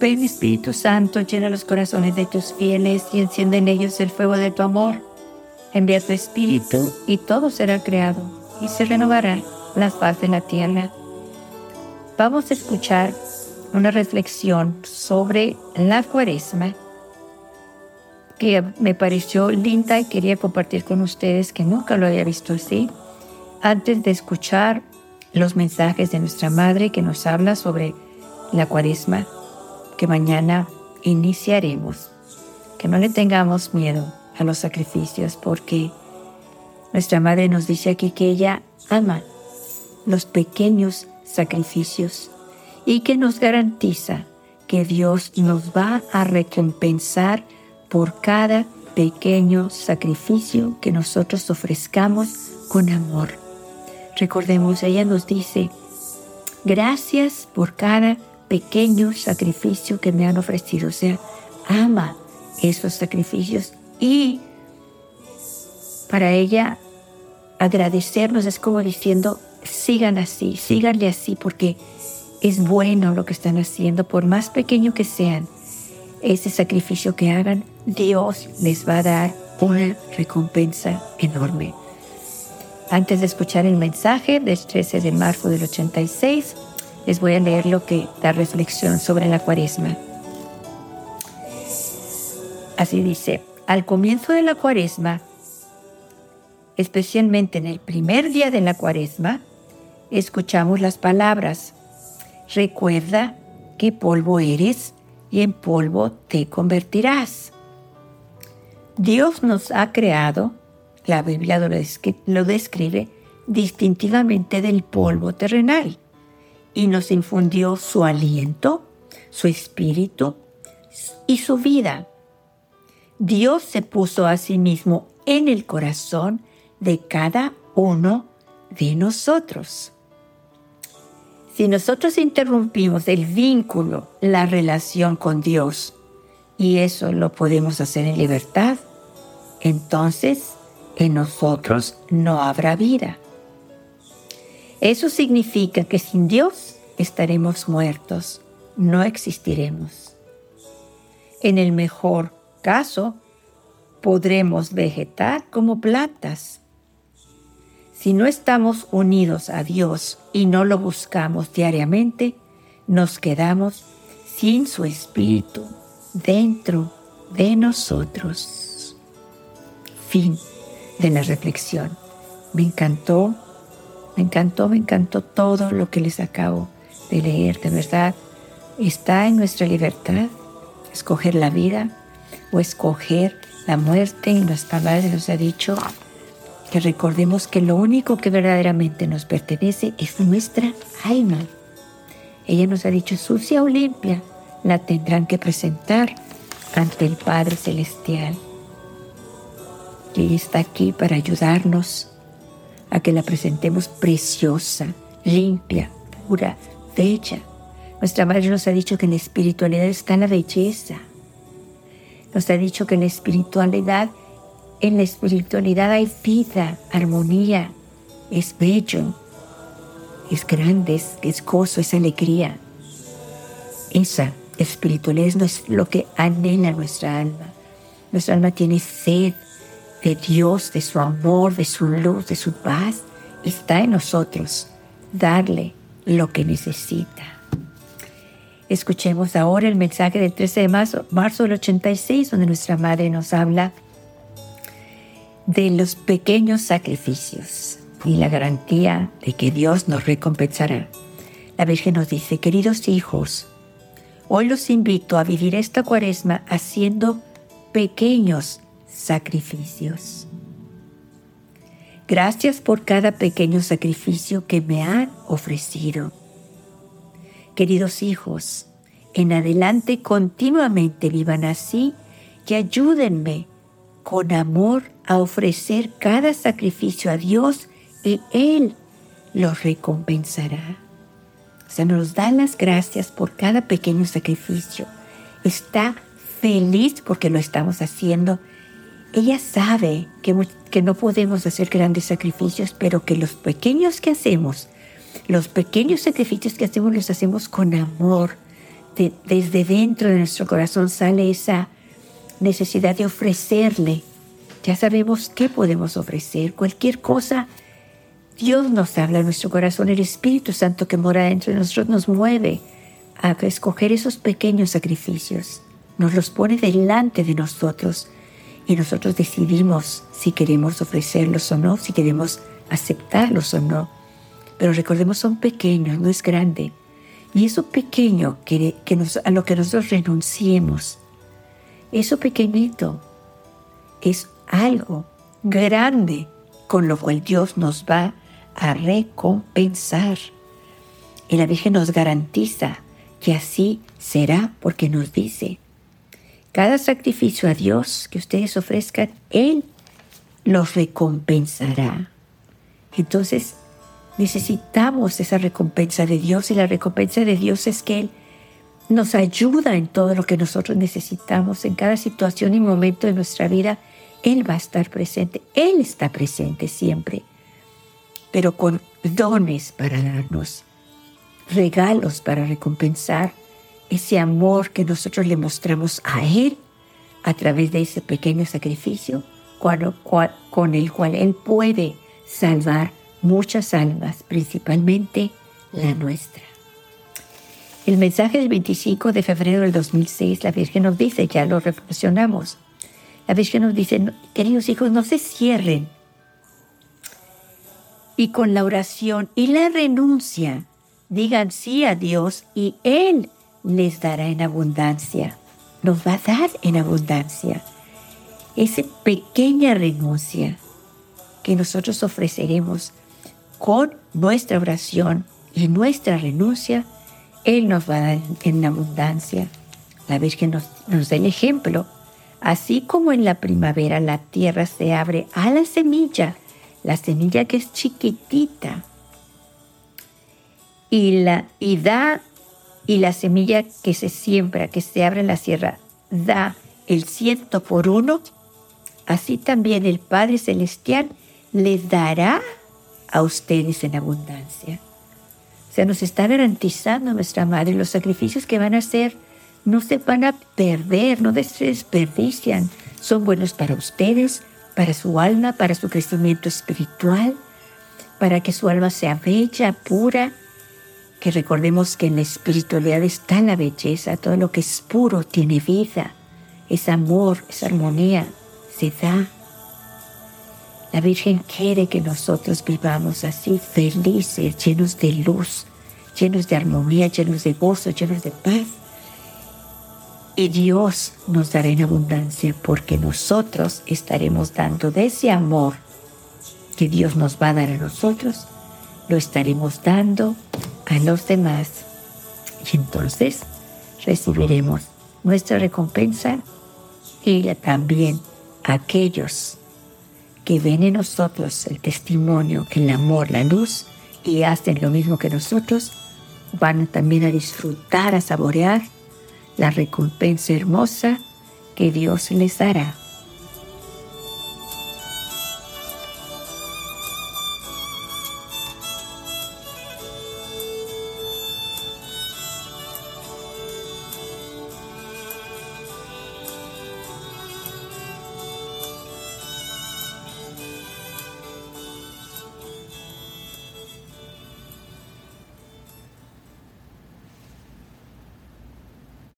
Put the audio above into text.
Ven Espíritu Santo, llena los corazones de tus fieles y enciende en ellos el fuego de tu amor. Envía tu Espíritu y todo será creado y se renovará la faz de la tierra. Vamos a escuchar una reflexión sobre la cuaresma que me pareció linda y quería compartir con ustedes que nunca lo había visto así. Antes de escuchar los mensajes de nuestra madre que nos habla sobre la cuaresma que mañana iniciaremos, que no le tengamos miedo a los sacrificios porque nuestra madre nos dice aquí que ella ama los pequeños sacrificios y que nos garantiza que Dios nos va a recompensar por cada pequeño sacrificio que nosotros ofrezcamos con amor. Recordemos, ella nos dice, gracias por cada pequeño sacrificio que me han ofrecido. O sea, ama esos sacrificios y para ella agradecernos es como diciendo, sigan así, síganle así porque es bueno lo que están haciendo, por más pequeño que sean. Ese sacrificio que hagan, Dios les va a dar una recompensa enorme. Antes de escuchar el mensaje del 13 de marzo del 86, les voy a leer lo que da reflexión sobre la cuaresma. Así dice, al comienzo de la cuaresma, especialmente en el primer día de la cuaresma, escuchamos las palabras, recuerda que polvo eres y en polvo te convertirás. Dios nos ha creado, la Biblia lo describe, distintivamente del polvo terrenal y nos infundió su aliento, su espíritu y su vida. Dios se puso a sí mismo en el corazón de cada uno de nosotros. Si nosotros interrumpimos el vínculo, la relación con Dios, y eso lo podemos hacer en libertad, entonces en nosotros no habrá vida. Eso significa que sin Dios estaremos muertos, no existiremos. En el mejor caso, podremos vegetar como plantas. Si no estamos unidos a Dios y no lo buscamos diariamente, nos quedamos sin su espíritu dentro de nosotros. Fin de la reflexión. Me encantó me encantó, me encantó todo lo que les acabo de leer. De verdad, está en nuestra libertad escoger la vida o escoger la muerte. En las palabras nos ha dicho que recordemos que lo único que verdaderamente nos pertenece es nuestra alma. Ella nos ha dicho sucia o limpia, la tendrán que presentar ante el Padre Celestial. Y está aquí para ayudarnos a que la presentemos preciosa, limpia, pura, bella. Nuestra madre nos ha dicho que en la espiritualidad está la belleza. Nos ha dicho que en la espiritualidad, en la espiritualidad hay vida, armonía, es bello, es grande, es, gozo, es alegría. Esa espiritualidad es lo que anhela nuestra alma. Nuestra alma tiene sed de Dios, de su amor, de su luz, de su paz, está en nosotros. Darle lo que necesita. Escuchemos ahora el mensaje del 13 de marzo, marzo del 86, donde nuestra madre nos habla de los pequeños sacrificios y la garantía de que Dios nos recompensará. La Virgen nos dice, queridos hijos, hoy los invito a vivir esta cuaresma haciendo pequeños sacrificios. Gracias por cada pequeño sacrificio que me han ofrecido. Queridos hijos, en adelante continuamente vivan así y ayúdenme con amor a ofrecer cada sacrificio a Dios y Él los recompensará. O sea, nos da las gracias por cada pequeño sacrificio. Está feliz porque lo estamos haciendo ella sabe que, que no podemos hacer grandes sacrificios, pero que los pequeños que hacemos, los pequeños sacrificios que hacemos los hacemos con amor, desde dentro de nuestro corazón sale esa necesidad de ofrecerle. Ya sabemos qué podemos ofrecer. Cualquier cosa, Dios nos habla en nuestro corazón. El Espíritu Santo que mora dentro de nosotros nos mueve a escoger esos pequeños sacrificios. Nos los pone delante de nosotros y nosotros decidimos si queremos ofrecerlos o no, si queremos aceptarlos o no. Pero recordemos, son pequeños, no es grande. Y eso pequeño que, que nos, a lo que nosotros renunciemos, eso pequeñito es algo grande con lo cual Dios nos va a recompensar. Y la Virgen nos garantiza que así será porque nos dice, cada sacrificio a Dios que ustedes ofrezcan, Él los recompensará. Entonces, necesitamos esa recompensa de Dios y la recompensa de Dios es que Él nos ayuda en todo lo que nosotros necesitamos, en cada situación y momento de nuestra vida. Él va a estar presente, Él está presente siempre, pero con dones para darnos, regalos para recompensar ese amor que nosotros le mostramos a Él a través de ese pequeño sacrificio con el cual Él puede salvar muchas almas, principalmente la nuestra. El mensaje del 25 de febrero del 2006, la Virgen nos dice, ya lo reflexionamos, la Virgen nos dice, queridos hijos, no se cierren. Y con la oración y la renuncia, digan sí a Dios y Él les dará en abundancia. Nos va a dar en abundancia. Esa pequeña renuncia que nosotros ofreceremos con nuestra oración y nuestra renuncia, Él nos va a dar en abundancia. La Virgen nos, nos da el ejemplo. Así como en la primavera la tierra se abre a la semilla, la semilla que es chiquitita, y, la, y da y la semilla que se siembra, que se abre en la sierra, da el ciento por uno, así también el Padre Celestial les dará a ustedes en abundancia. O sea, nos está garantizando nuestra Madre los sacrificios que van a hacer no se van a perder, no se desperdician. Son buenos para ustedes, para su alma, para su crecimiento espiritual, para que su alma sea bella, pura que recordemos que en la espiritualidad está la belleza, todo lo que es puro tiene vida, es amor, es armonía, se da. La Virgen quiere que nosotros vivamos así, felices, llenos de luz, llenos de armonía, llenos de gozo, llenos de paz. Y Dios nos dará en abundancia porque nosotros estaremos dando de ese amor que Dios nos va a dar a nosotros, lo estaremos dando a los demás. Y entonces recibiremos nuestra recompensa y también aquellos que ven en nosotros el testimonio, el amor, la luz y hacen lo mismo que nosotros, van también a disfrutar, a saborear la recompensa hermosa que Dios les dará.